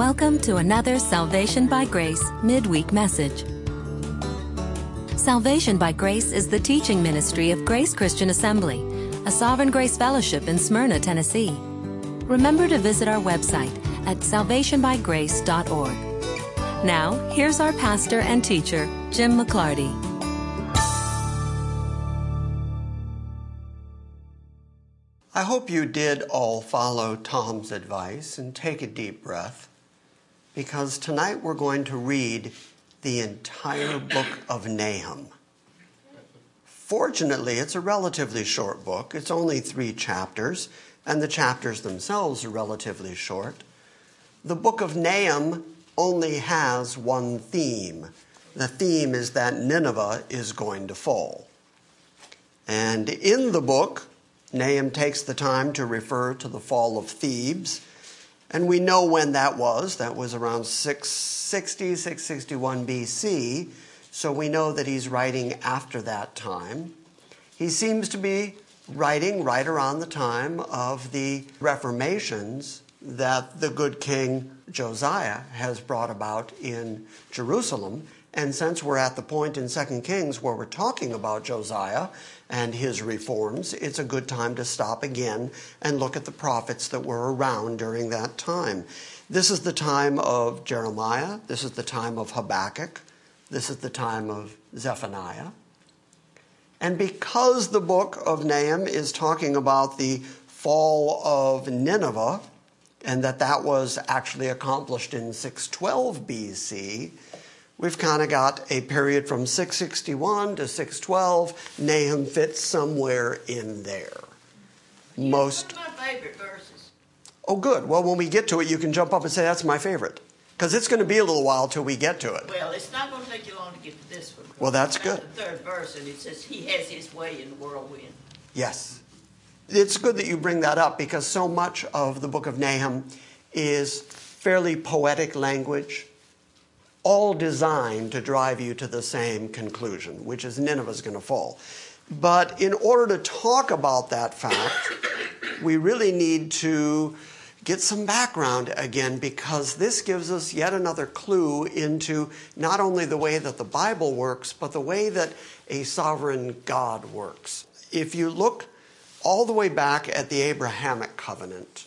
Welcome to another Salvation by Grace midweek message. Salvation by Grace is the teaching ministry of Grace Christian Assembly, a Sovereign Grace Fellowship in Smyrna, Tennessee. Remember to visit our website at salvationbygrace.org. Now, here's our pastor and teacher, Jim McClarty. I hope you did all follow Tom's advice and take a deep breath because tonight we're going to read the entire book of Nahum. Fortunately, it's a relatively short book. It's only three chapters, and the chapters themselves are relatively short. The book of Nahum only has one theme. The theme is that Nineveh is going to fall. And in the book, Nahum takes the time to refer to the fall of Thebes and we know when that was. That was around 660, 661 BC. So we know that he's writing after that time. He seems to be writing right around the time of the reformations that the good king Josiah has brought about in Jerusalem. And since we're at the point in 2 Kings where we're talking about Josiah and his reforms, it's a good time to stop again and look at the prophets that were around during that time. This is the time of Jeremiah. This is the time of Habakkuk. This is the time of Zephaniah. And because the book of Nahum is talking about the fall of Nineveh, and that that was actually accomplished in 612 BC, we've kind of got a period from 661 to 612. Nahum fits somewhere in there. Most. my favorite verses. Oh, good. Well, when we get to it, you can jump up and say, that's my favorite. Because it's going to be a little while till we get to it. Well, it's not going to take you long to get to this one. Well, that's good. The third verse, and it says, He has His way in the whirlwind. Yes. It's good that you bring that up because so much of the book of Nahum is fairly poetic language, all designed to drive you to the same conclusion, which is Nineveh's going to fall. But in order to talk about that fact, we really need to get some background again because this gives us yet another clue into not only the way that the Bible works, but the way that a sovereign God works. If you look all the way back at the Abrahamic covenant,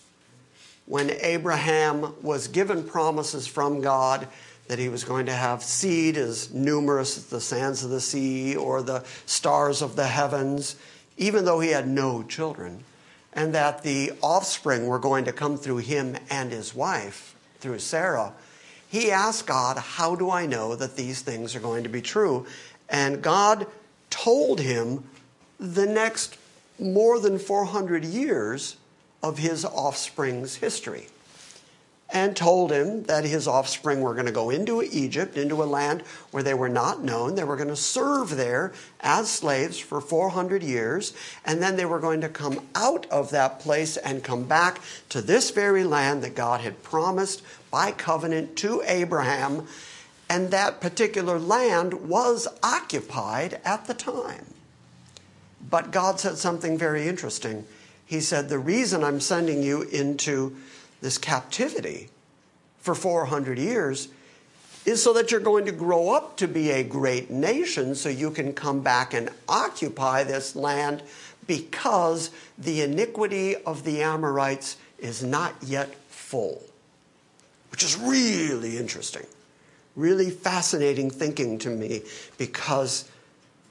when Abraham was given promises from God that he was going to have seed as numerous as the sands of the sea or the stars of the heavens, even though he had no children, and that the offspring were going to come through him and his wife, through Sarah, he asked God, How do I know that these things are going to be true? And God told him the next more than 400 years of his offspring's history and told him that his offspring were going to go into Egypt, into a land where they were not known. They were going to serve there as slaves for 400 years, and then they were going to come out of that place and come back to this very land that God had promised by covenant to Abraham. And that particular land was occupied at the time. But God said something very interesting. He said, The reason I'm sending you into this captivity for 400 years is so that you're going to grow up to be a great nation so you can come back and occupy this land because the iniquity of the Amorites is not yet full. Which is really interesting, really fascinating thinking to me because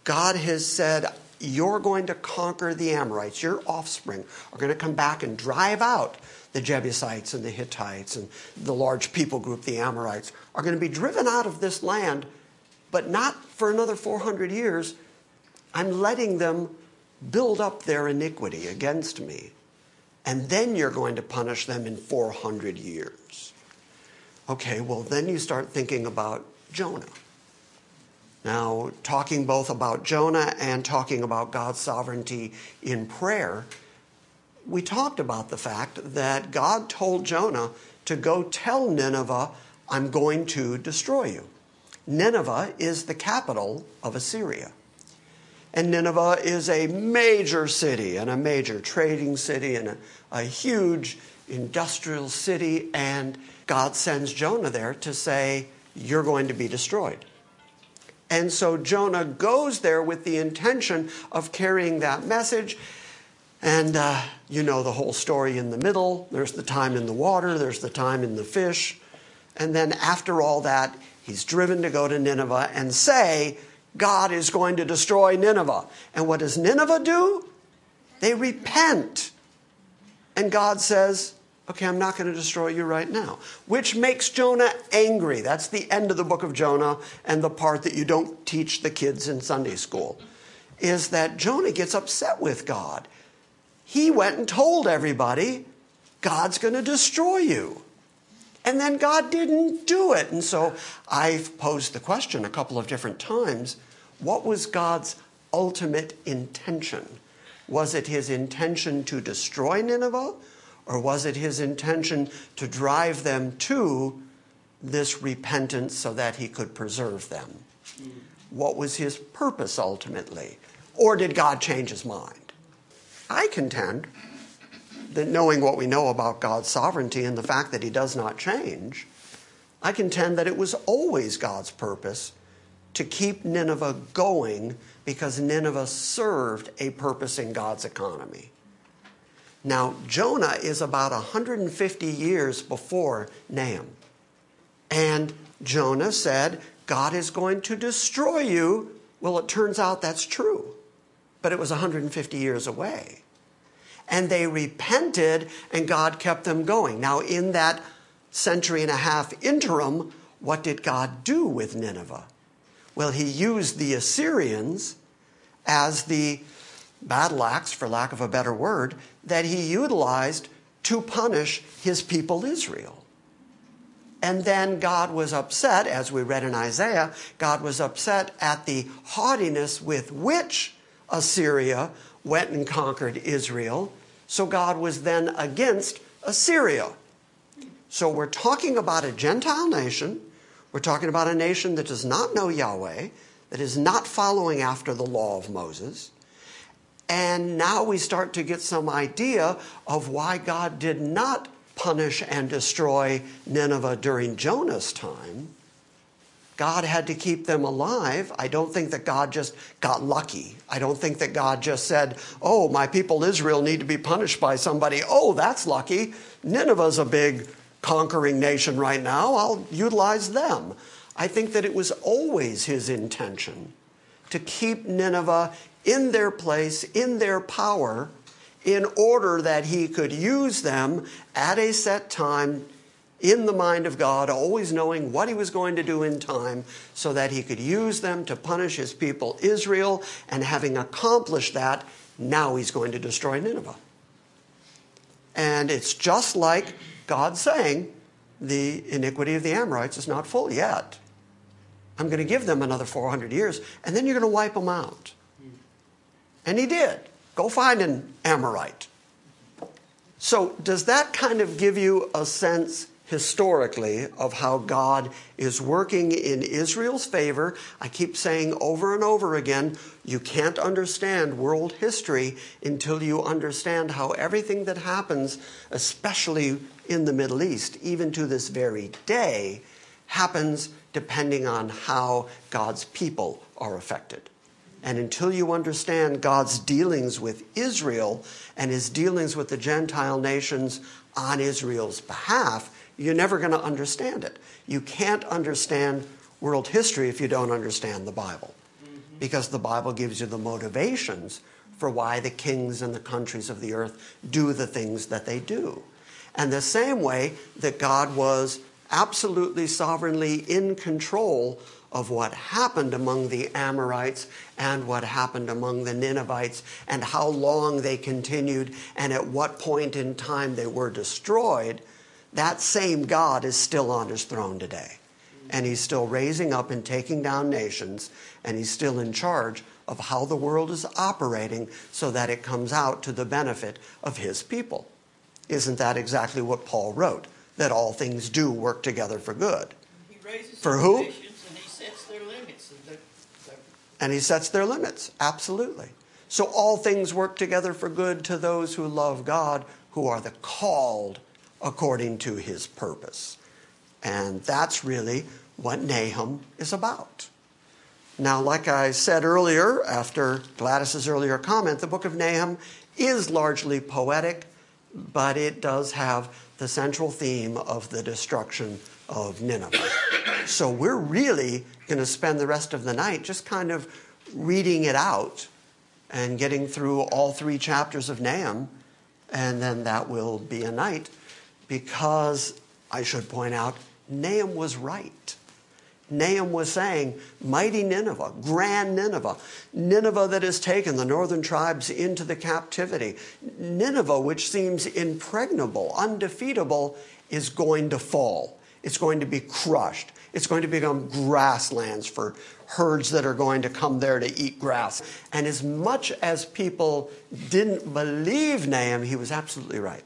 God has said, You're going to conquer the Amorites. Your offspring are going to come back and drive out the Jebusites and the Hittites and the large people group, the Amorites, are going to be driven out of this land, but not for another 400 years. I'm letting them build up their iniquity against me. And then you're going to punish them in 400 years. Okay, well, then you start thinking about Jonah. Now, talking both about Jonah and talking about God's sovereignty in prayer, we talked about the fact that God told Jonah to go tell Nineveh, I'm going to destroy you. Nineveh is the capital of Assyria. And Nineveh is a major city and a major trading city and a, a huge industrial city. And God sends Jonah there to say, You're going to be destroyed. And so Jonah goes there with the intention of carrying that message. And uh, you know the whole story in the middle. There's the time in the water, there's the time in the fish. And then after all that, he's driven to go to Nineveh and say, God is going to destroy Nineveh. And what does Nineveh do? They repent. And God says, Okay, I'm not going to destroy you right now. Which makes Jonah angry. That's the end of the book of Jonah and the part that you don't teach the kids in Sunday school. Is that Jonah gets upset with God. He went and told everybody, God's going to destroy you. And then God didn't do it. And so I've posed the question a couple of different times what was God's ultimate intention? Was it his intention to destroy Nineveh? Or was it his intention to drive them to this repentance so that he could preserve them? What was his purpose ultimately? Or did God change his mind? I contend that knowing what we know about God's sovereignty and the fact that he does not change, I contend that it was always God's purpose to keep Nineveh going because Nineveh served a purpose in God's economy. Now, Jonah is about 150 years before Nahum. And Jonah said, God is going to destroy you. Well, it turns out that's true, but it was 150 years away. And they repented, and God kept them going. Now, in that century and a half interim, what did God do with Nineveh? Well, he used the Assyrians as the battle axe, for lack of a better word, that he utilized to punish his people Israel. And then God was upset, as we read in Isaiah, God was upset at the haughtiness with which Assyria went and conquered Israel. So God was then against Assyria. So we're talking about a Gentile nation. We're talking about a nation that does not know Yahweh, that is not following after the law of Moses. And now we start to get some idea of why God did not punish and destroy Nineveh during Jonah's time. God had to keep them alive. I don't think that God just got lucky. I don't think that God just said, Oh, my people Israel need to be punished by somebody. Oh, that's lucky. Nineveh's a big conquering nation right now. I'll utilize them. I think that it was always his intention to keep Nineveh in their place, in their power, in order that he could use them at a set time in the mind of God, always knowing what he was going to do in time, so that he could use them to punish his people Israel. And having accomplished that, now he's going to destroy Nineveh. And it's just like God saying, the iniquity of the Amorites is not full yet. I'm going to give them another 400 years, and then you're going to wipe them out. And he did. Go find an Amorite. So, does that kind of give you a sense historically of how God is working in Israel's favor? I keep saying over and over again you can't understand world history until you understand how everything that happens, especially in the Middle East, even to this very day, happens depending on how God's people are affected. And until you understand God's dealings with Israel and his dealings with the Gentile nations on Israel's behalf, you're never going to understand it. You can't understand world history if you don't understand the Bible. Mm-hmm. Because the Bible gives you the motivations for why the kings and the countries of the earth do the things that they do. And the same way that God was absolutely sovereignly in control of what happened among the Amorites and what happened among the Ninevites and how long they continued and at what point in time they were destroyed, that same God is still on his throne today. And he's still raising up and taking down nations, and he's still in charge of how the world is operating so that it comes out to the benefit of his people. Isn't that exactly what Paul wrote? That all things do work together for good. For who? And he sets their limits, absolutely. So all things work together for good to those who love God, who are the called according to his purpose. And that's really what Nahum is about. Now, like I said earlier, after Gladys's earlier comment, the book of Nahum is largely poetic, but it does have the central theme of the destruction of Nineveh. So we're really going to spend the rest of the night just kind of reading it out and getting through all three chapters of Nahum, and then that will be a night because I should point out, Nahum was right. Nahum was saying, Mighty Nineveh, grand Nineveh, Nineveh that has taken the northern tribes into the captivity, Nineveh, which seems impregnable, undefeatable, is going to fall. It's going to be crushed. It's going to become grasslands for herds that are going to come there to eat grass. And as much as people didn't believe Nahum, he was absolutely right.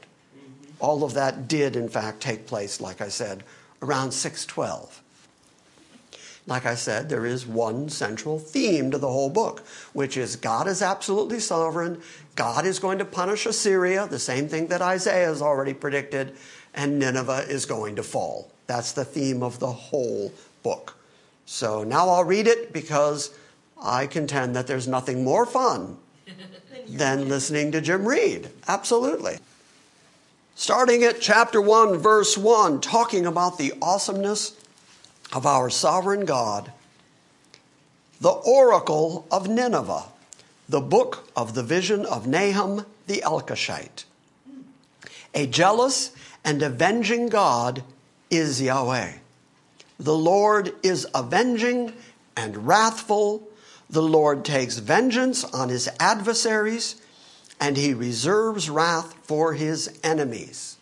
All of that did, in fact, take place, like I said, around 612. Like I said, there is one central theme to the whole book, which is God is absolutely sovereign. God is going to punish Assyria, the same thing that Isaiah has already predicted, and Nineveh is going to fall. That's the theme of the whole book. So now I'll read it because I contend that there's nothing more fun than listening to Jim read. Absolutely. Starting at chapter 1, verse 1, talking about the awesomeness of our sovereign God, the oracle of Nineveh, the book of the vision of Nahum the Elkoshite. A jealous and avenging God is Yahweh. The Lord is avenging and wrathful. The Lord takes vengeance on his adversaries, and he reserves wrath for his enemies.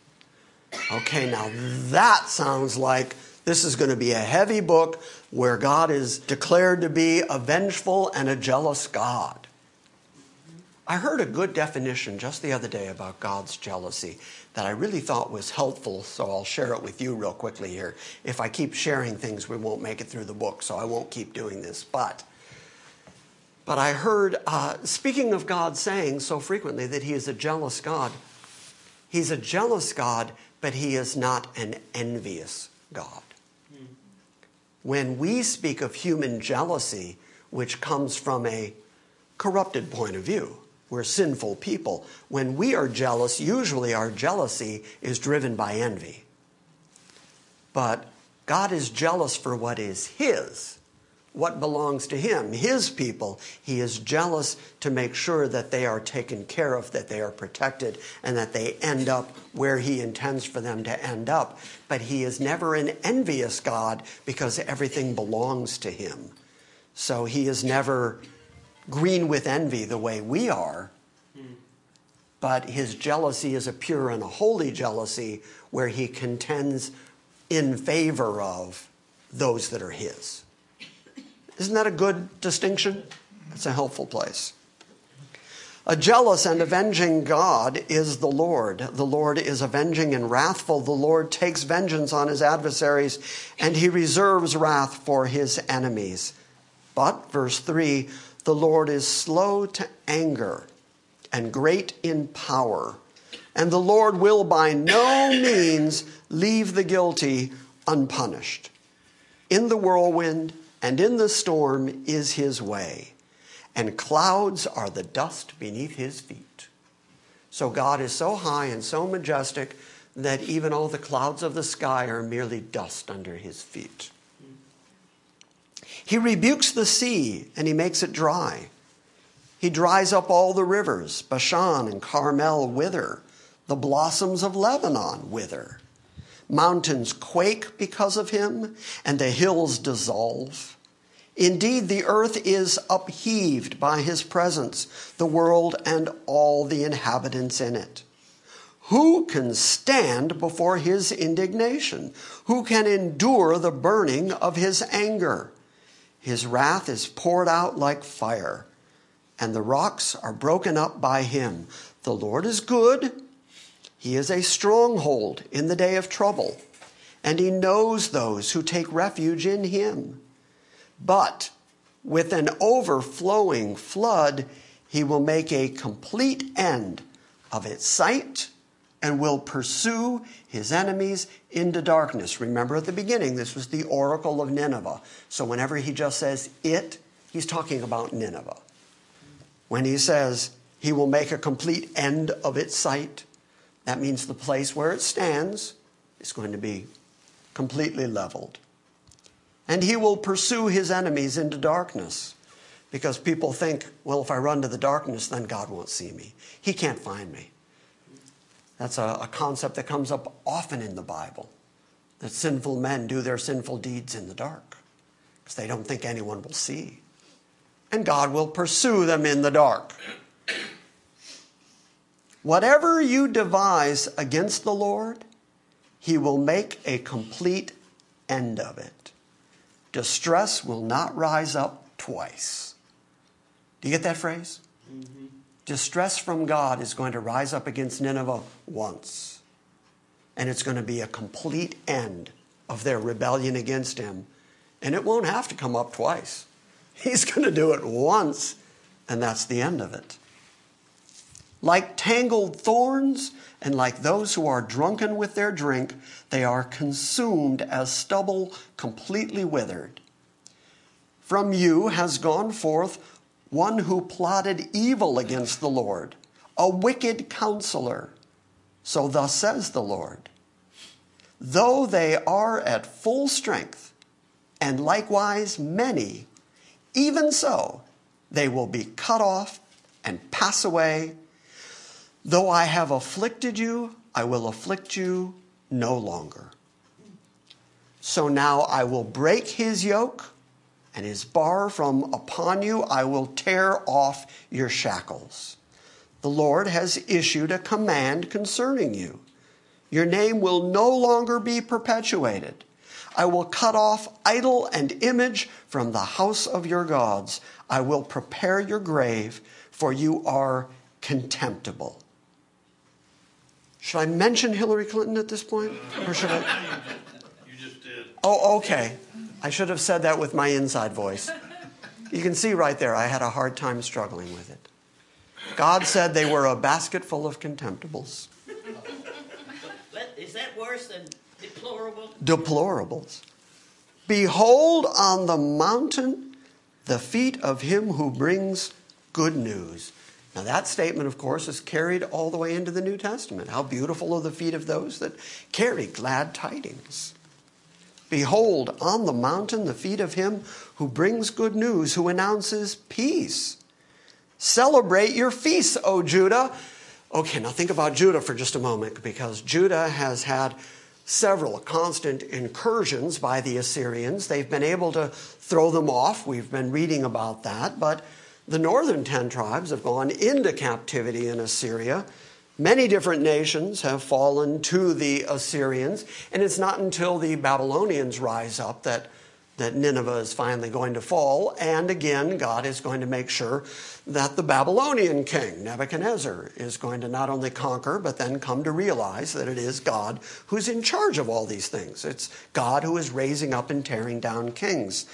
Okay, now that sounds like this is going to be a heavy book where God is declared to be a vengeful and a jealous God. I heard a good definition just the other day about God's jealousy that I really thought was helpful, so I'll share it with you real quickly here. If I keep sharing things, we won't make it through the book, so I won't keep doing this. But, but I heard, uh, speaking of God saying so frequently that He is a jealous God, He's a jealous God, but He is not an envious God. When we speak of human jealousy, which comes from a corrupted point of view, we're sinful people. When we are jealous, usually our jealousy is driven by envy. But God is jealous for what is His, what belongs to Him, His people. He is jealous to make sure that they are taken care of, that they are protected, and that they end up where He intends for them to end up. But He is never an envious God because everything belongs to Him. So He is never green with envy the way we are, but his jealousy is a pure and a holy jealousy where he contends in favor of those that are his. Isn't that a good distinction? It's a helpful place. A jealous and avenging God is the Lord. The Lord is avenging and wrathful. The Lord takes vengeance on his adversaries and he reserves wrath for his enemies. But, verse 3 the Lord is slow to anger and great in power, and the Lord will by no means leave the guilty unpunished. In the whirlwind and in the storm is his way, and clouds are the dust beneath his feet. So God is so high and so majestic that even all the clouds of the sky are merely dust under his feet. He rebukes the sea and he makes it dry. He dries up all the rivers. Bashan and Carmel wither. The blossoms of Lebanon wither. Mountains quake because of him, and the hills dissolve. Indeed, the earth is upheaved by his presence, the world and all the inhabitants in it. Who can stand before his indignation? Who can endure the burning of his anger? His wrath is poured out like fire, and the rocks are broken up by him. The Lord is good. He is a stronghold in the day of trouble, and he knows those who take refuge in him. But with an overflowing flood, he will make a complete end of its site and will pursue his enemies into darkness. Remember at the beginning, this was the oracle of Nineveh. So whenever he just says it, he's talking about Nineveh. When he says he will make a complete end of its site, that means the place where it stands is going to be completely leveled. And he will pursue his enemies into darkness because people think, well, if I run to the darkness, then God won't see me. He can't find me. That's a, a, concept that comes up often in the Bible that sinful men do their sinful deeds in the dark because they don't think anyone will see. And God will pursue them in the dark. Whatever you devise against the Lord, he will make a complete end of it. Distress will not rise up twice. Do you get that phrase? Distress from God is going to rise up against Nineveh once. And it's going to be a complete end of their rebellion against him. And it won't have to come up twice. He's going to do it once, and that's the end of it. Like tangled thorns, and like those who are drunken with their drink, they are consumed as stubble completely withered. From you has gone forth one who plotted evil against the Lord, a wicked counselor. So thus says the Lord Though they are at full strength, and likewise many, even so they will be cut off and pass away. Though I have afflicted you, I will afflict you no longer. So now I will break his yoke and his bar from upon you, I will tear off your shackles. The Lord has issued a command concerning you. Your name will no longer be perpetuated. I will cut off idol and image from the house of your gods. I will prepare your grave, for you are contemptible. Should I mention Hillary Clinton at this point? Or should I? You just did. Oh, okay. I should have said that with my inside voice. You can see right there, I had a hard time struggling with it. God said they were a basket full of contemptibles. Is that worse than deplorable? Deplorables. Behold on the mountain the feet of him who brings good news. Now, that statement, of course, is carried all the way into the New Testament. How beautiful are the feet of those that carry glad tidings. Behold, on the mountain, the feet of him who brings good news, who announces peace. Celebrate your feasts, O Judah. Okay, now think about Judah for just a moment, because Judah has had several constant incursions by the Assyrians. They've been able to throw them off. We've been reading about that. But the northern ten tribes have gone into captivity in Assyria. Many different nations have fallen to the Assyrians, and it's not until the Babylonians rise up that, that Nineveh is finally going to fall. And again, God is going to make sure that the Babylonian king, Nebuchadnezzar, is going to not only conquer, but then come to realize that it is God who's in charge of all these things. It's God who is raising up and tearing down kings.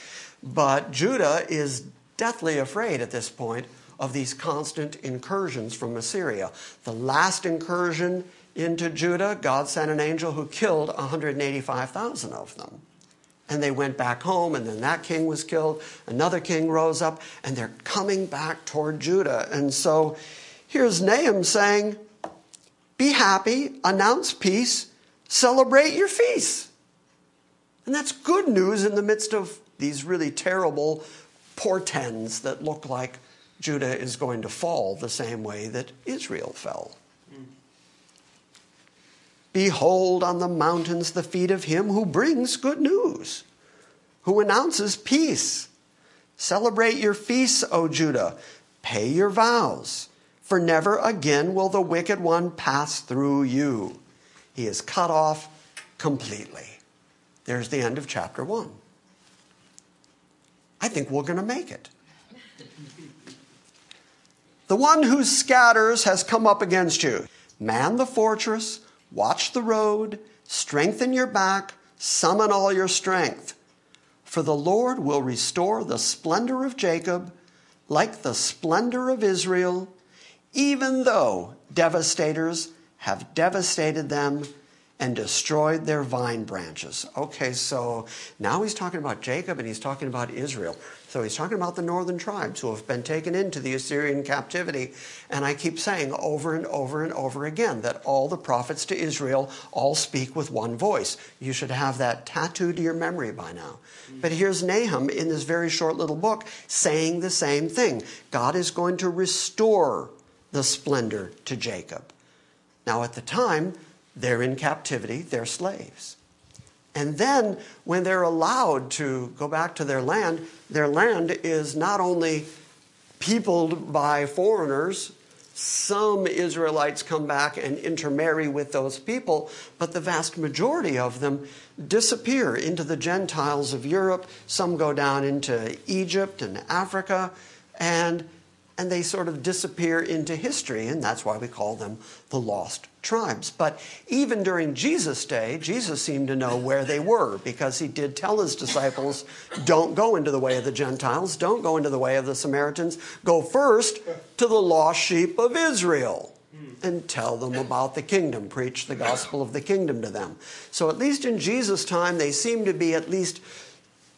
But Judah is deathly afraid at this point of these constant incursions from Assyria. The last incursion into Judah, God sent an angel who killed 185,000 of them. And they went back home, and then that king was killed. Another king rose up, and they're coming back toward Judah. And so here's Nahum saying, Be happy, announce peace, celebrate your feasts. And that's good news in the midst of these really terrible portends that look like Judah is going to fall the same way that Israel fell. Behold on the mountains the feet of him who brings good news, who announces peace. Celebrate your feasts, O Judah. Pay your vows, for never again will the wicked one pass through you. He is cut off completely. There's the end of chapter one. I think we're going to make it. The one who scatters has come up against you. Man the fortress, watch the road, strengthen your back, summon all your strength. For the Lord will restore the splendor of Jacob like the splendor of Israel, even though devastators have devastated them and destroyed their vine branches. Okay, so now he's talking about Jacob and he's talking about Israel. So he's talking about the northern tribes who have been taken into the Assyrian captivity. And I keep saying over and over and over again that all the prophets to Israel all speak with one voice. You should have that tattooed to your memory by now. But here's Nahum in this very short little book saying the same thing God is going to restore the splendor to Jacob. Now, at the time, they're in captivity, they're slaves. And then, when they're allowed to go back to their land, their land is not only peopled by foreigners, some Israelites come back and intermarry with those people, but the vast majority of them disappear into the Gentiles of Europe. Some go down into Egypt and Africa, and and they sort of disappear into history, and that's why we call them the lost tribes. But even during Jesus' day, Jesus seemed to know where they were because he did tell his disciples, Don't go into the way of the Gentiles, don't go into the way of the Samaritans, go first to the lost sheep of Israel. And tell them about the kingdom, preach the gospel of the kingdom to them. So, at least in Jesus' time, they seem to be at least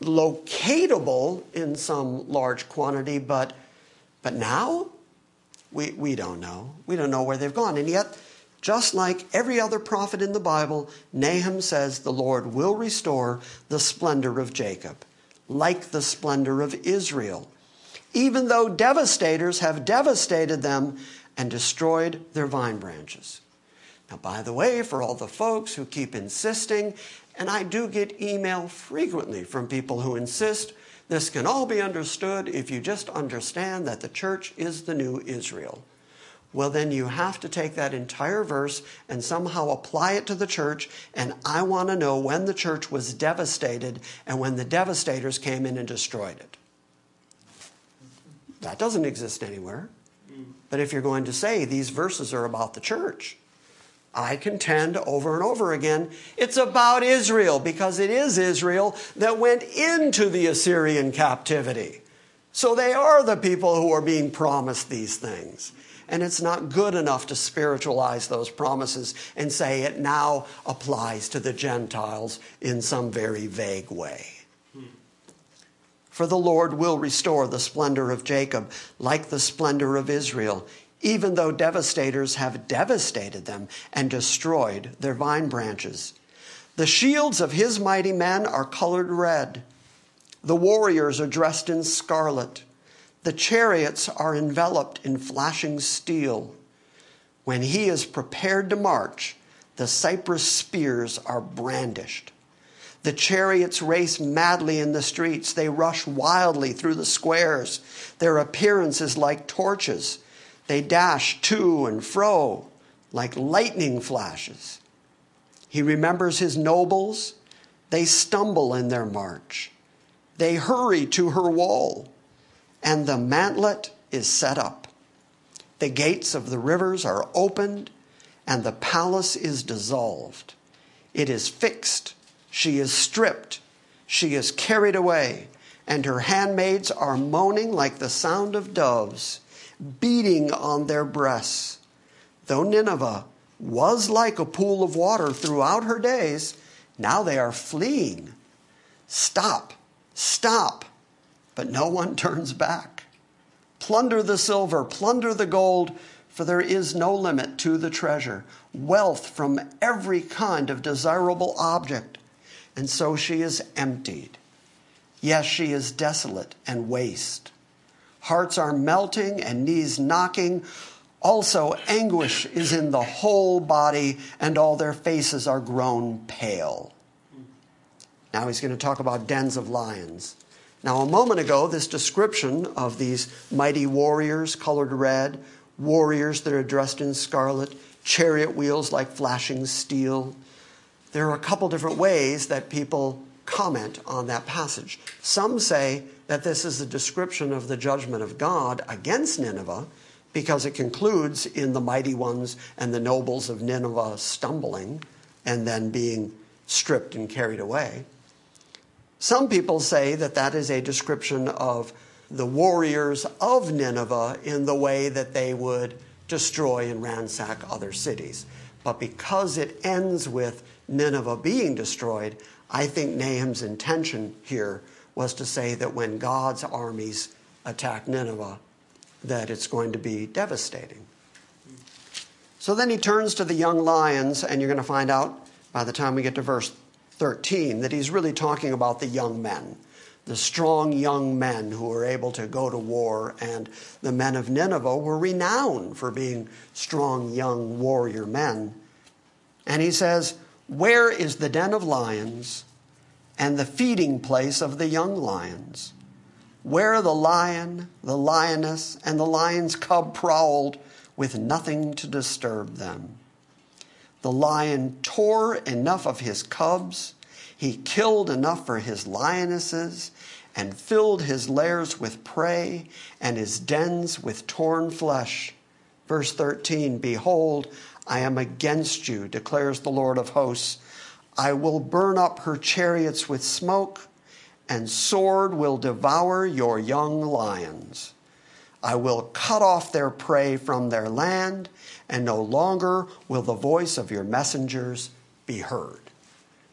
locatable in some large quantity, but but now, we, we don't know. We don't know where they've gone. And yet, just like every other prophet in the Bible, Nahum says the Lord will restore the splendor of Jacob, like the splendor of Israel, even though devastators have devastated them and destroyed their vine branches. Now, by the way, for all the folks who keep insisting, and I do get email frequently from people who insist this can all be understood if you just understand that the church is the new Israel. Well, then you have to take that entire verse and somehow apply it to the church. And I want to know when the church was devastated and when the devastators came in and destroyed it. That doesn't exist anywhere. But if you're going to say these verses are about the church, I contend over and over again, it's about Israel because it is Israel that went into the Assyrian captivity. So they are the people who are being promised these things. And it's not good enough to spiritualize those promises and say it now applies to the Gentiles in some very vague way. For the Lord will restore the splendor of Jacob like the splendor of Israel even though devastators have devastated them and destroyed their vine branches. The shields of his mighty men are colored red. The warriors are dressed in scarlet. The chariots are enveloped in flashing steel. When he is prepared to march, the cypress spears are brandished. The chariots race madly in the streets. They rush wildly through the squares. Their appearance is like torches. They dash to and fro like lightning flashes. He remembers his nobles. They stumble in their march. They hurry to her wall, and the mantlet is set up. The gates of the rivers are opened, and the palace is dissolved. It is fixed. She is stripped. She is carried away, and her handmaids are moaning like the sound of doves beating on their breasts. Though Nineveh was like a pool of water throughout her days, now they are fleeing. Stop, stop. But no one turns back. Plunder the silver, plunder the gold, for there is no limit to the treasure. Wealth from every kind of desirable object. And so she is emptied. Yes, she is desolate and waste. Hearts are melting and knees knocking. Also, anguish is in the whole body, and all their faces are grown pale. Now he's going to talk about dens of lions. Now, a moment ago, this description of these mighty warriors colored red, warriors that are dressed in scarlet, chariot wheels like flashing steel. There are a couple different ways that people comment on that passage. Some say that this is a description of the judgment of God against Nineveh because it concludes in the mighty ones and the nobles of Nineveh stumbling and then being stripped and carried away. Some people say that that is a description of the warriors of Nineveh in the way that they would destroy and ransack other cities. But because it ends with Nineveh being destroyed, I think Nahum's intention here was to say that when God's armies attack Nineveh, that it's going to be devastating. So then he turns to the young lions, and you're going to find out by the time we get to verse 13 that he's really talking about the young men, the strong young men who were able to go to war. And the men of Nineveh were renowned for being strong young warrior men. And he says, Where is the den of lions and the feeding place of the young lions? Where the lion, the lioness, and the lion's cub prowled with nothing to disturb them. The lion tore enough of his cubs, he killed enough for his lionesses, and filled his lairs with prey and his dens with torn flesh. Verse 13 Behold, I am against you, declares the Lord of hosts. I will burn up her chariots with smoke and sword will devour your young lions. I will cut off their prey from their land, and no longer will the voice of your messengers be heard.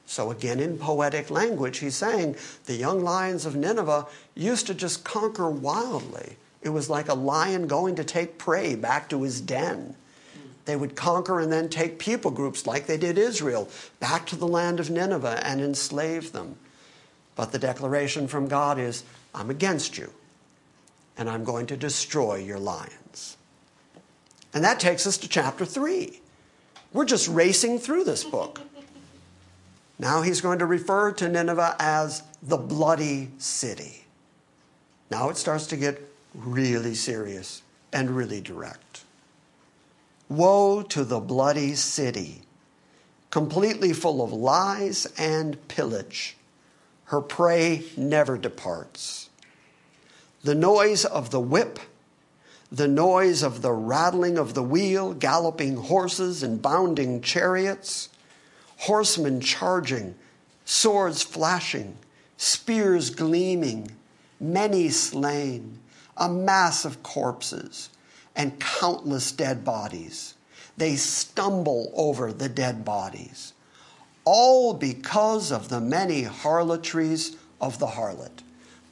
So, again, in poetic language, he's saying the young lions of Nineveh used to just conquer wildly. It was like a lion going to take prey back to his den. They would conquer and then take people groups like they did Israel back to the land of Nineveh and enslave them. But the declaration from God is I'm against you, and I'm going to destroy your lions. And that takes us to chapter 3. We're just racing through this book. Now he's going to refer to Nineveh as the bloody city. Now it starts to get really serious and really direct. Woe to the bloody city, completely full of lies and pillage her prey never departs. The noise of the whip, the noise of the rattling of the wheel, galloping horses and bounding chariots, horsemen charging, swords flashing, spears gleaming, many slain, a mass of corpses, and countless dead bodies. They stumble over the dead bodies all because of the many harlotries of the harlot.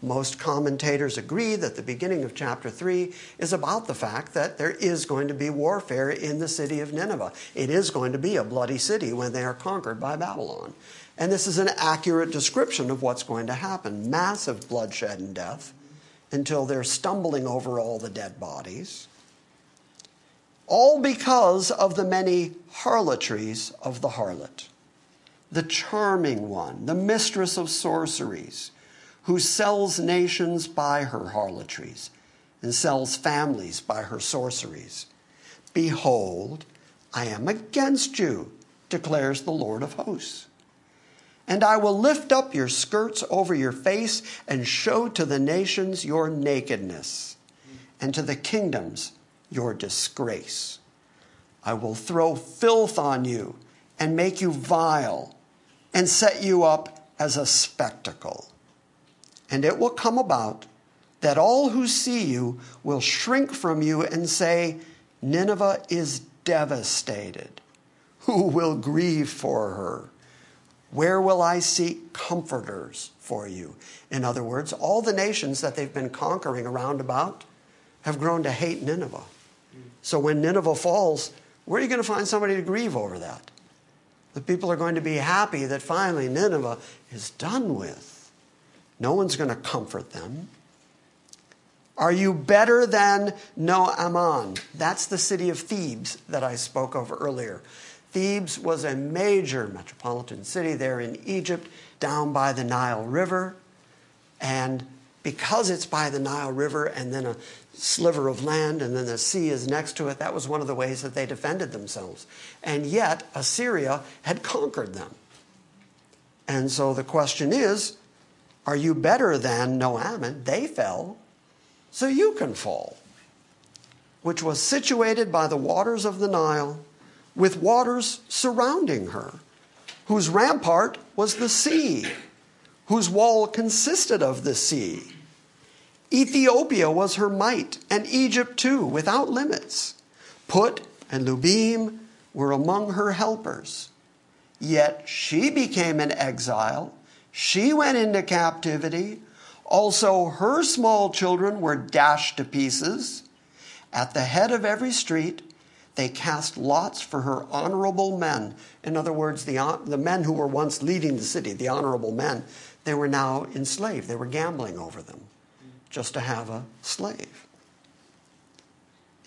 Most commentators agree that the beginning of chapter 3 is about the fact that there is going to be warfare in the city of Nineveh. It is going to be a bloody city when they are conquered by Babylon. And this is an accurate description of what's going to happen massive bloodshed and death until they're stumbling over all the dead bodies. All because of the many harlotries of the harlot the charming one, the mistress of sorceries, who sells nations by her harlotries and sells families by her sorceries. Behold, I am against you, declares the Lord of hosts. And I will lift up your skirts over your face and show to the nations your nakedness, and to the kingdoms your disgrace. I will throw filth on you and make you vile and set you up as a spectacle. And it will come about that all who see you will shrink from you and say, Nineveh is devastated. Who will grieve for her? Where will I seek comforters for you? In other words, all the nations that they've been conquering around about have grown to hate Nineveh. So when Nineveh falls, where are you going to find somebody to grieve over that? The people are going to be happy that finally Nineveh is done with. No one's going to comfort them. Are you better than No Amon? That's the city of Thebes that I spoke of earlier. Thebes was a major metropolitan city there in Egypt, down by the Nile River. And because it's by the Nile River and then a sliver of land and then the sea is next to it. That was one of the ways that they defended themselves. And yet, Assyria had conquered them. And so the question is are you better than No Amon? They fell, so you can fall. Which was situated by the waters of the Nile, with waters surrounding her, whose rampart was the sea, whose wall consisted of the sea. Ethiopia was her might, and Egypt too, without limits. Put and Lubim were among her helpers. Yet she became an exile. She went into captivity. Also, her small children were dashed to pieces. At the head of every street, they cast lots for her honorable men. In other words, the, the men who were once leading the city, the honorable men, they were now enslaved. They were gambling over them just to have a slave.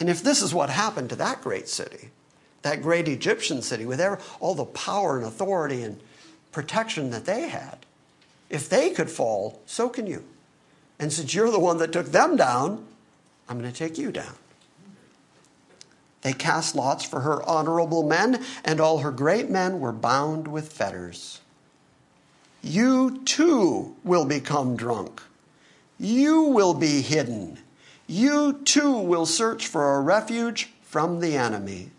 And if this is what happened to that great city, that great Egyptian city, with all the power and authority and protection that they had, if they could fall, so can you. And since you're the one that took them down, I'm going to take you down. They cast lots for her honorable men, and all her great men were bound with fetters. You too will become drunk. You will be hidden. You too will search for a refuge from the enemy.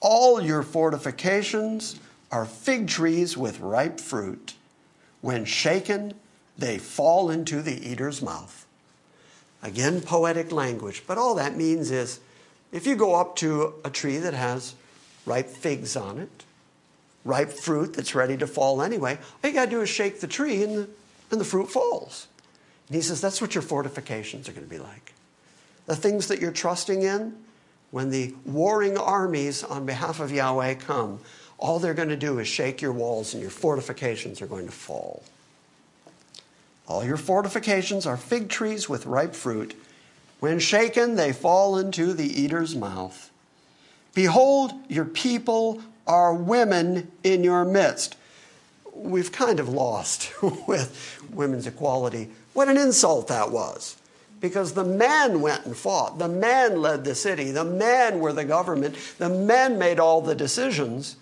All your fortifications are fig trees with ripe fruit. When shaken, they fall into the eater's mouth. Again, poetic language, but all that means is if you go up to a tree that has ripe figs on it, ripe fruit that's ready to fall anyway, all you got to do is shake the tree and the, and the fruit falls. And he says that's what your fortifications are going to be like. The things that you're trusting in, when the warring armies on behalf of Yahweh come, all they're going to do is shake your walls and your fortifications are going to fall. All your fortifications are fig trees with ripe fruit. When shaken, they fall into the eater's mouth. Behold, your people are women in your midst. We've kind of lost with women's equality. What an insult that was. Because the men went and fought. The men led the city. The men were the government. The men made all the decisions.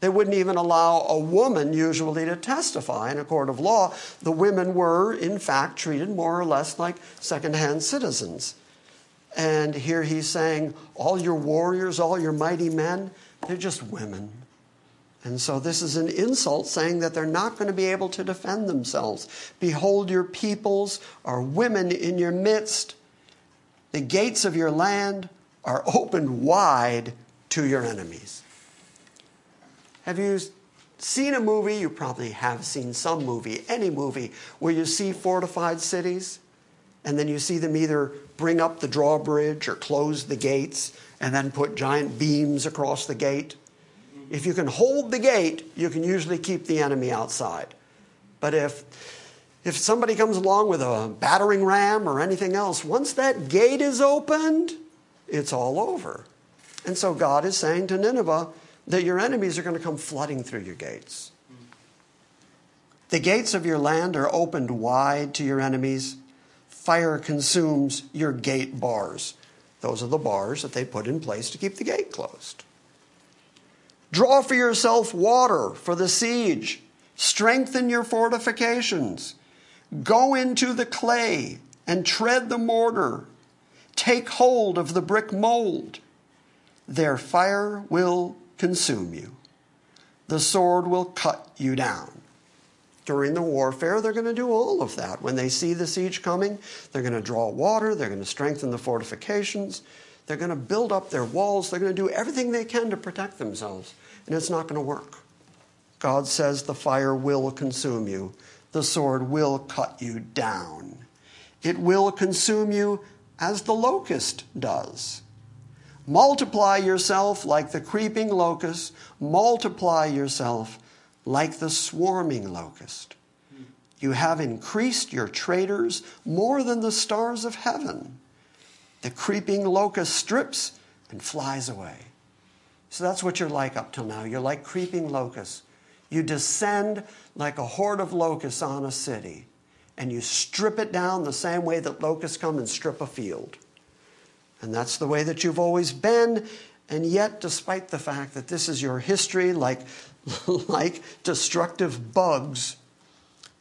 They wouldn't even allow a woman usually to testify in a court of law. The women were, in fact, treated more or less like second-hand citizens. And here he's saying, all your warriors, all your mighty men, they're just women. And so this is an insult saying that they're not going to be able to defend themselves. Behold, your peoples are women in your midst. The gates of your land are opened wide to your enemies. Have you seen a movie? You probably have seen some movie, any movie, where you see fortified cities and then you see them either bring up the drawbridge or close the gates and then put giant beams across the gate. If you can hold the gate, you can usually keep the enemy outside. But if if somebody comes along with a battering ram or anything else, once that gate is opened, it's all over. And so God is saying to Nineveh, that your enemies are going to come flooding through your gates. The gates of your land are opened wide to your enemies. Fire consumes your gate bars. Those are the bars that they put in place to keep the gate closed. Draw for yourself water for the siege. Strengthen your fortifications. Go into the clay and tread the mortar. Take hold of the brick mold. Their fire will consume you. The sword will cut you down. During the warfare, they're going to do all of that. When they see the siege coming, they're going to draw water, they're going to strengthen the fortifications, they're going to build up their walls, they're going to do everything they can to protect themselves, and it's not going to work. God says the fire will consume you, the sword will cut you down. It will consume you as the locust does. Multiply yourself like the creeping locust, multiply yourself like the swarming locust. You have increased your traders more than the stars of heaven. The creeping locust strips and flies away. So that's what you're like up till now. You're like creeping locusts. You descend like a horde of locusts on a city, and you strip it down the same way that locusts come and strip a field. And that's the way that you've always been. And yet, despite the fact that this is your history, like, like destructive bugs,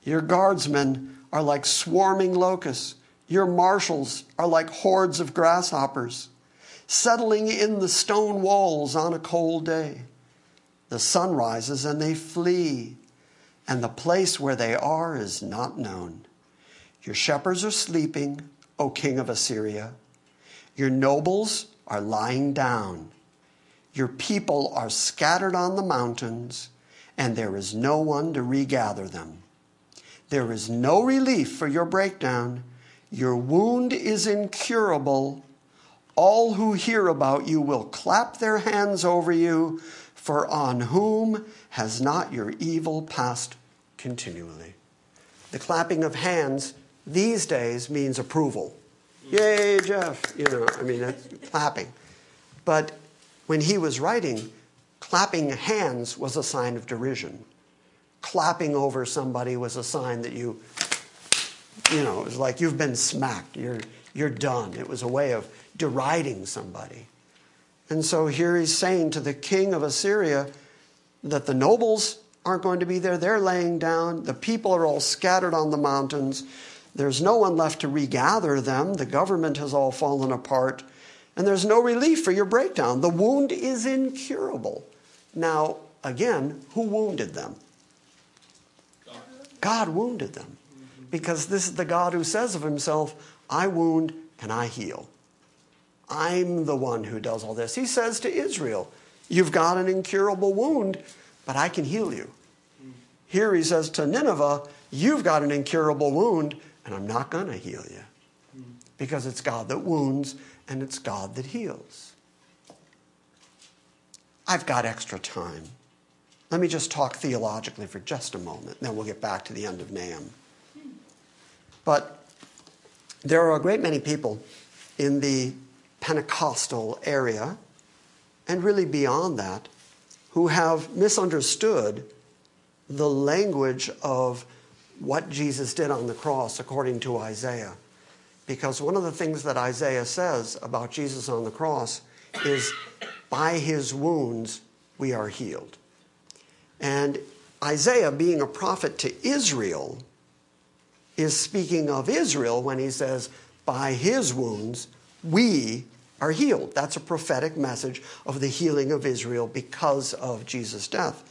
your guardsmen are like swarming locusts. Your marshals are like hordes of grasshoppers, settling in the stone walls on a cold day. The sun rises and they flee, and the place where they are is not known. Your shepherds are sleeping, O king of Assyria. Your nobles are lying down. Your people are scattered on the mountains, and there is no one to regather them. There is no relief for your breakdown. Your wound is incurable. All who hear about you will clap their hands over you, for on whom has not your evil passed continually? The clapping of hands these days means approval. Yay, Jeff! You know, I mean, that's clapping. But when he was writing, clapping hands was a sign of derision. Clapping over somebody was a sign that you, you know, it was like you've been smacked. You're, you're done. It was a way of deriding somebody. And so here he's saying to the king of Assyria that the nobles aren't going to be there. They're laying down. The people are all scattered on the mountains. There's no one left to regather them. The government has all fallen apart. And there's no relief for your breakdown. The wound is incurable. Now, again, who wounded them? God wounded them. Because this is the God who says of himself, I wound and I heal. I'm the one who does all this. He says to Israel, You've got an incurable wound, but I can heal you. Here he says to Nineveh, You've got an incurable wound, and I'm not going to heal you. Because it's God that wounds and it's God that heals. I've got extra time. Let me just talk theologically for just a moment, then we'll get back to the end of Nahum. But there are a great many people in the Pentecostal area, and really beyond that, who have misunderstood the language of what Jesus did on the cross according to Isaiah. Because one of the things that Isaiah says about Jesus on the cross is, by his wounds we are healed. And Isaiah, being a prophet to Israel, is speaking of Israel when he says, by his wounds we are healed. That's a prophetic message of the healing of Israel because of Jesus' death.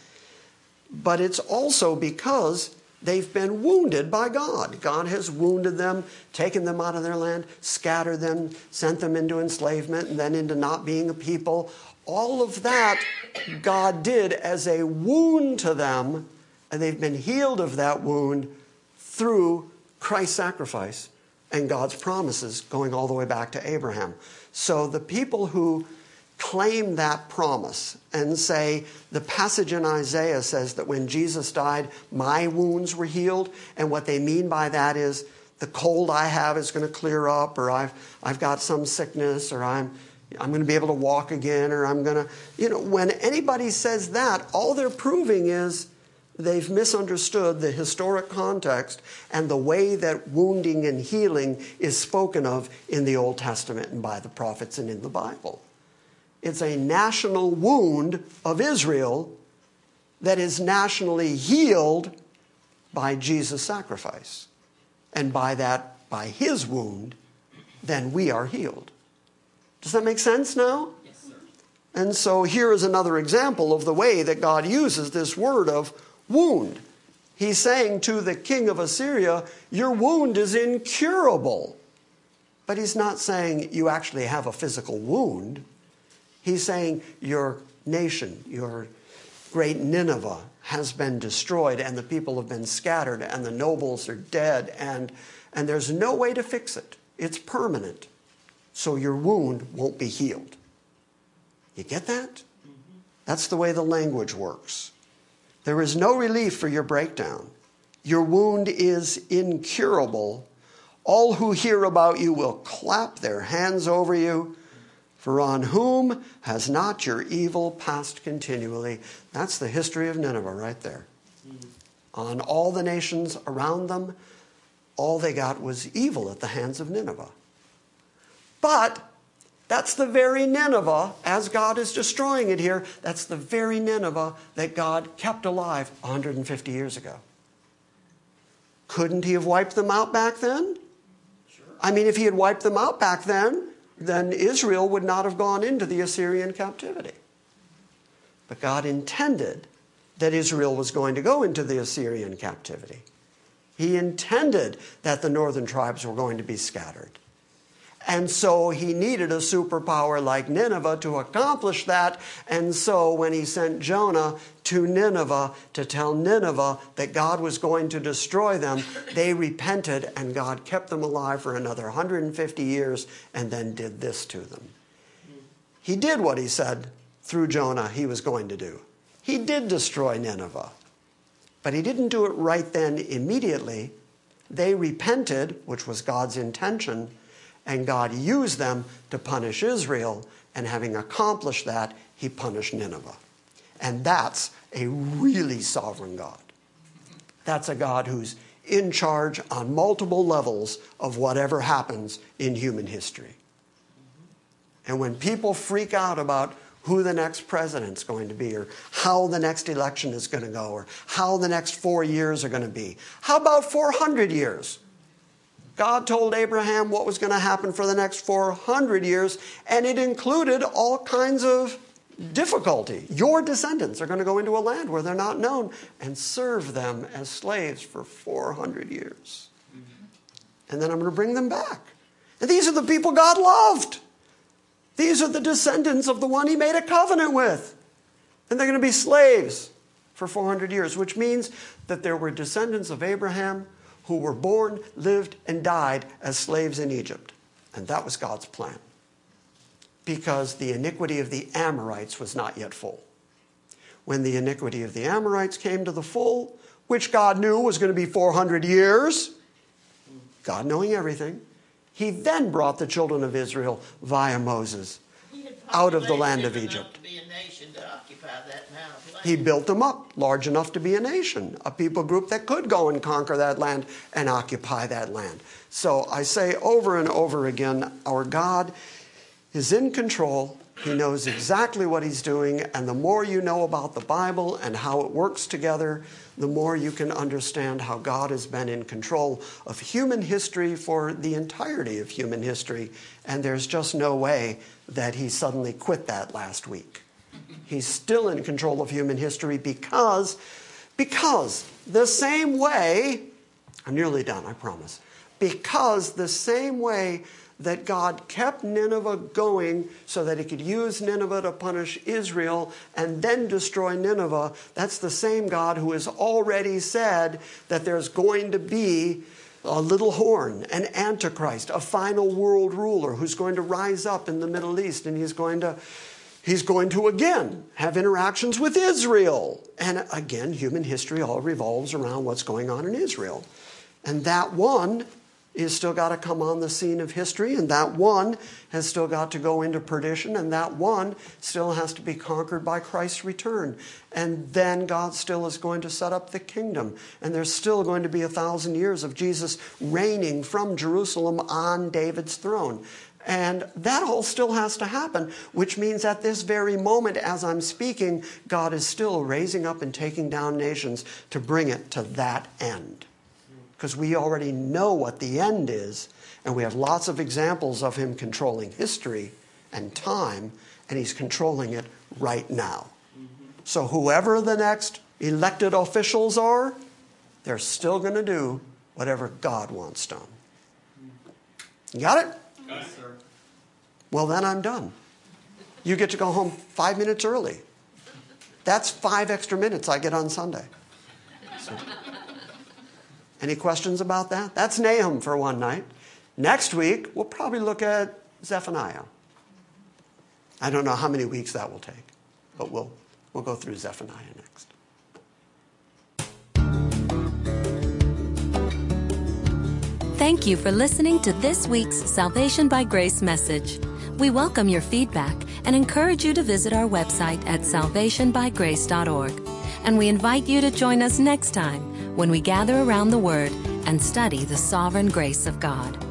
But it's also because they've been wounded by God. God has wounded them, taken them out of their land, scattered them, sent them into enslavement, and then into not being a people. All of that God did as a wound to them, and they've been healed of that wound through Christ's sacrifice and God's promises going all the way back to Abraham. So the people who claim that promise and say the passage in Isaiah says that when Jesus died, my wounds were healed, and what they mean by that is the cold I have is going to clear up, or I've, I've got some sickness, or I'm, I'm going to be able to walk again, or I'm going to, you know, when anybody says that, all they're proving is they've misunderstood the historic context and the way that wounding and healing is spoken of in the Old Testament and by the prophets and in the Bible. It's a national wound of Israel that is nationally healed by Jesus' sacrifice. And by that, by his wound, then we are healed. Does that make sense now? Yes, sir. And so here is another example of the way that God uses this word of wound. He's saying to the king of Assyria, Your wound is incurable. But he's not saying you actually have a physical wound. He's saying your nation, your great Nineveh, has been destroyed and the people have been scattered and the nobles are dead and, and there's no way to fix it. It's permanent. So your wound won't be healed. You get that? That's the way the language works. There is no relief for your breakdown. Your wound is incurable. All who hear about you will clap their hands over you. For on whom has not your evil passed continually? That's the history of Nineveh right there. Mm-hmm. On all the nations around them, all they got was evil at the hands of Nineveh. But that's the very Nineveh, as God is destroying it here, that's the very Nineveh that God kept alive 150 years ago. Couldn't He have wiped them out back then? Sure. I mean, if He had wiped them out back then, then Israel would not have gone into the Assyrian captivity. But God intended that Israel was going to go into the Assyrian captivity. He intended that the northern tribes were going to be scattered. And so he needed a superpower like Nineveh to accomplish that. And so when he sent Jonah to Nineveh to tell Nineveh that God was going to destroy them, they repented and God kept them alive for another 150 years and then did this to them. He did what he said through Jonah he was going to do. He did destroy Nineveh, but he didn't do it right then immediately. They repented, which was God's intention and God used them to punish Israel. And having accomplished that, he punished Nineveh. And that's a really sovereign God. That's a God who's in charge on multiple levels of whatever happens in human history. And when people freak out about who the next president's going to be, or how the next election is going to go, or how the next four years are going to be, how about 400 years? God told Abraham what was going to happen for the next 400 years, and it included all kinds of difficulty. Your descendants are going to go into a land where they're not known and serve them as slaves for 400 years. Mm-hmm. And then I'm going to bring them back. And these are the people God loved. These are the descendants of the one he made a covenant with. And they're going to be slaves for 400 years, which means that there were descendants of Abraham who were born, lived, and died as slaves in Egypt. And that was God's plan. Because the iniquity of the Amorites was not yet full. When the iniquity of the Amorites came to the full, which God knew was going to be 400 years, God knowing everything, he then brought the children of Israel via Moses out of the land of Egypt. He built them up large enough to be a nation, a people group that could go and conquer that land and occupy that land. So I say over and over again our God is in control. He knows exactly what he's doing. And the more you know about the Bible and how it works together, the more you can understand how God has been in control of human history for the entirety of human history. And there's just no way that he suddenly quit that last week. He's still in control of human history because, because the same way, I'm nearly done, I promise. Because the same way that God kept Nineveh going so that he could use Nineveh to punish Israel and then destroy Nineveh, that's the same God who has already said that there's going to be a little horn, an antichrist, a final world ruler who's going to rise up in the Middle East and he's going to he's going to again have interactions with Israel. And again, human history all revolves around what's going on in Israel. And that one is still got to come on the scene of history, and that one has still got to go into perdition, and that one still has to be conquered by Christ's return. And then God still is going to set up the kingdom, and there's still going to be a thousand years of Jesus reigning from Jerusalem on David's throne. And that all still has to happen, which means at this very moment, as I'm speaking, God is still raising up and taking down nations to bring it to that end because we already know what the end is, and we have lots of examples of him controlling history and time, and he's controlling it right now. So, whoever the next elected officials are, they're still going to do whatever God wants done. You got it? Yes, sir. Well, then I'm done. You get to go home five minutes early. That's five extra minutes I get on Sunday. So. Any questions about that? That's Nahum for one night. Next week, we'll probably look at Zephaniah. I don't know how many weeks that will take, but we'll, we'll go through Zephaniah next. Thank you for listening to this week's Salvation by Grace message. We welcome your feedback and encourage you to visit our website at salvationbygrace.org. And we invite you to join us next time when we gather around the Word and study the sovereign grace of God.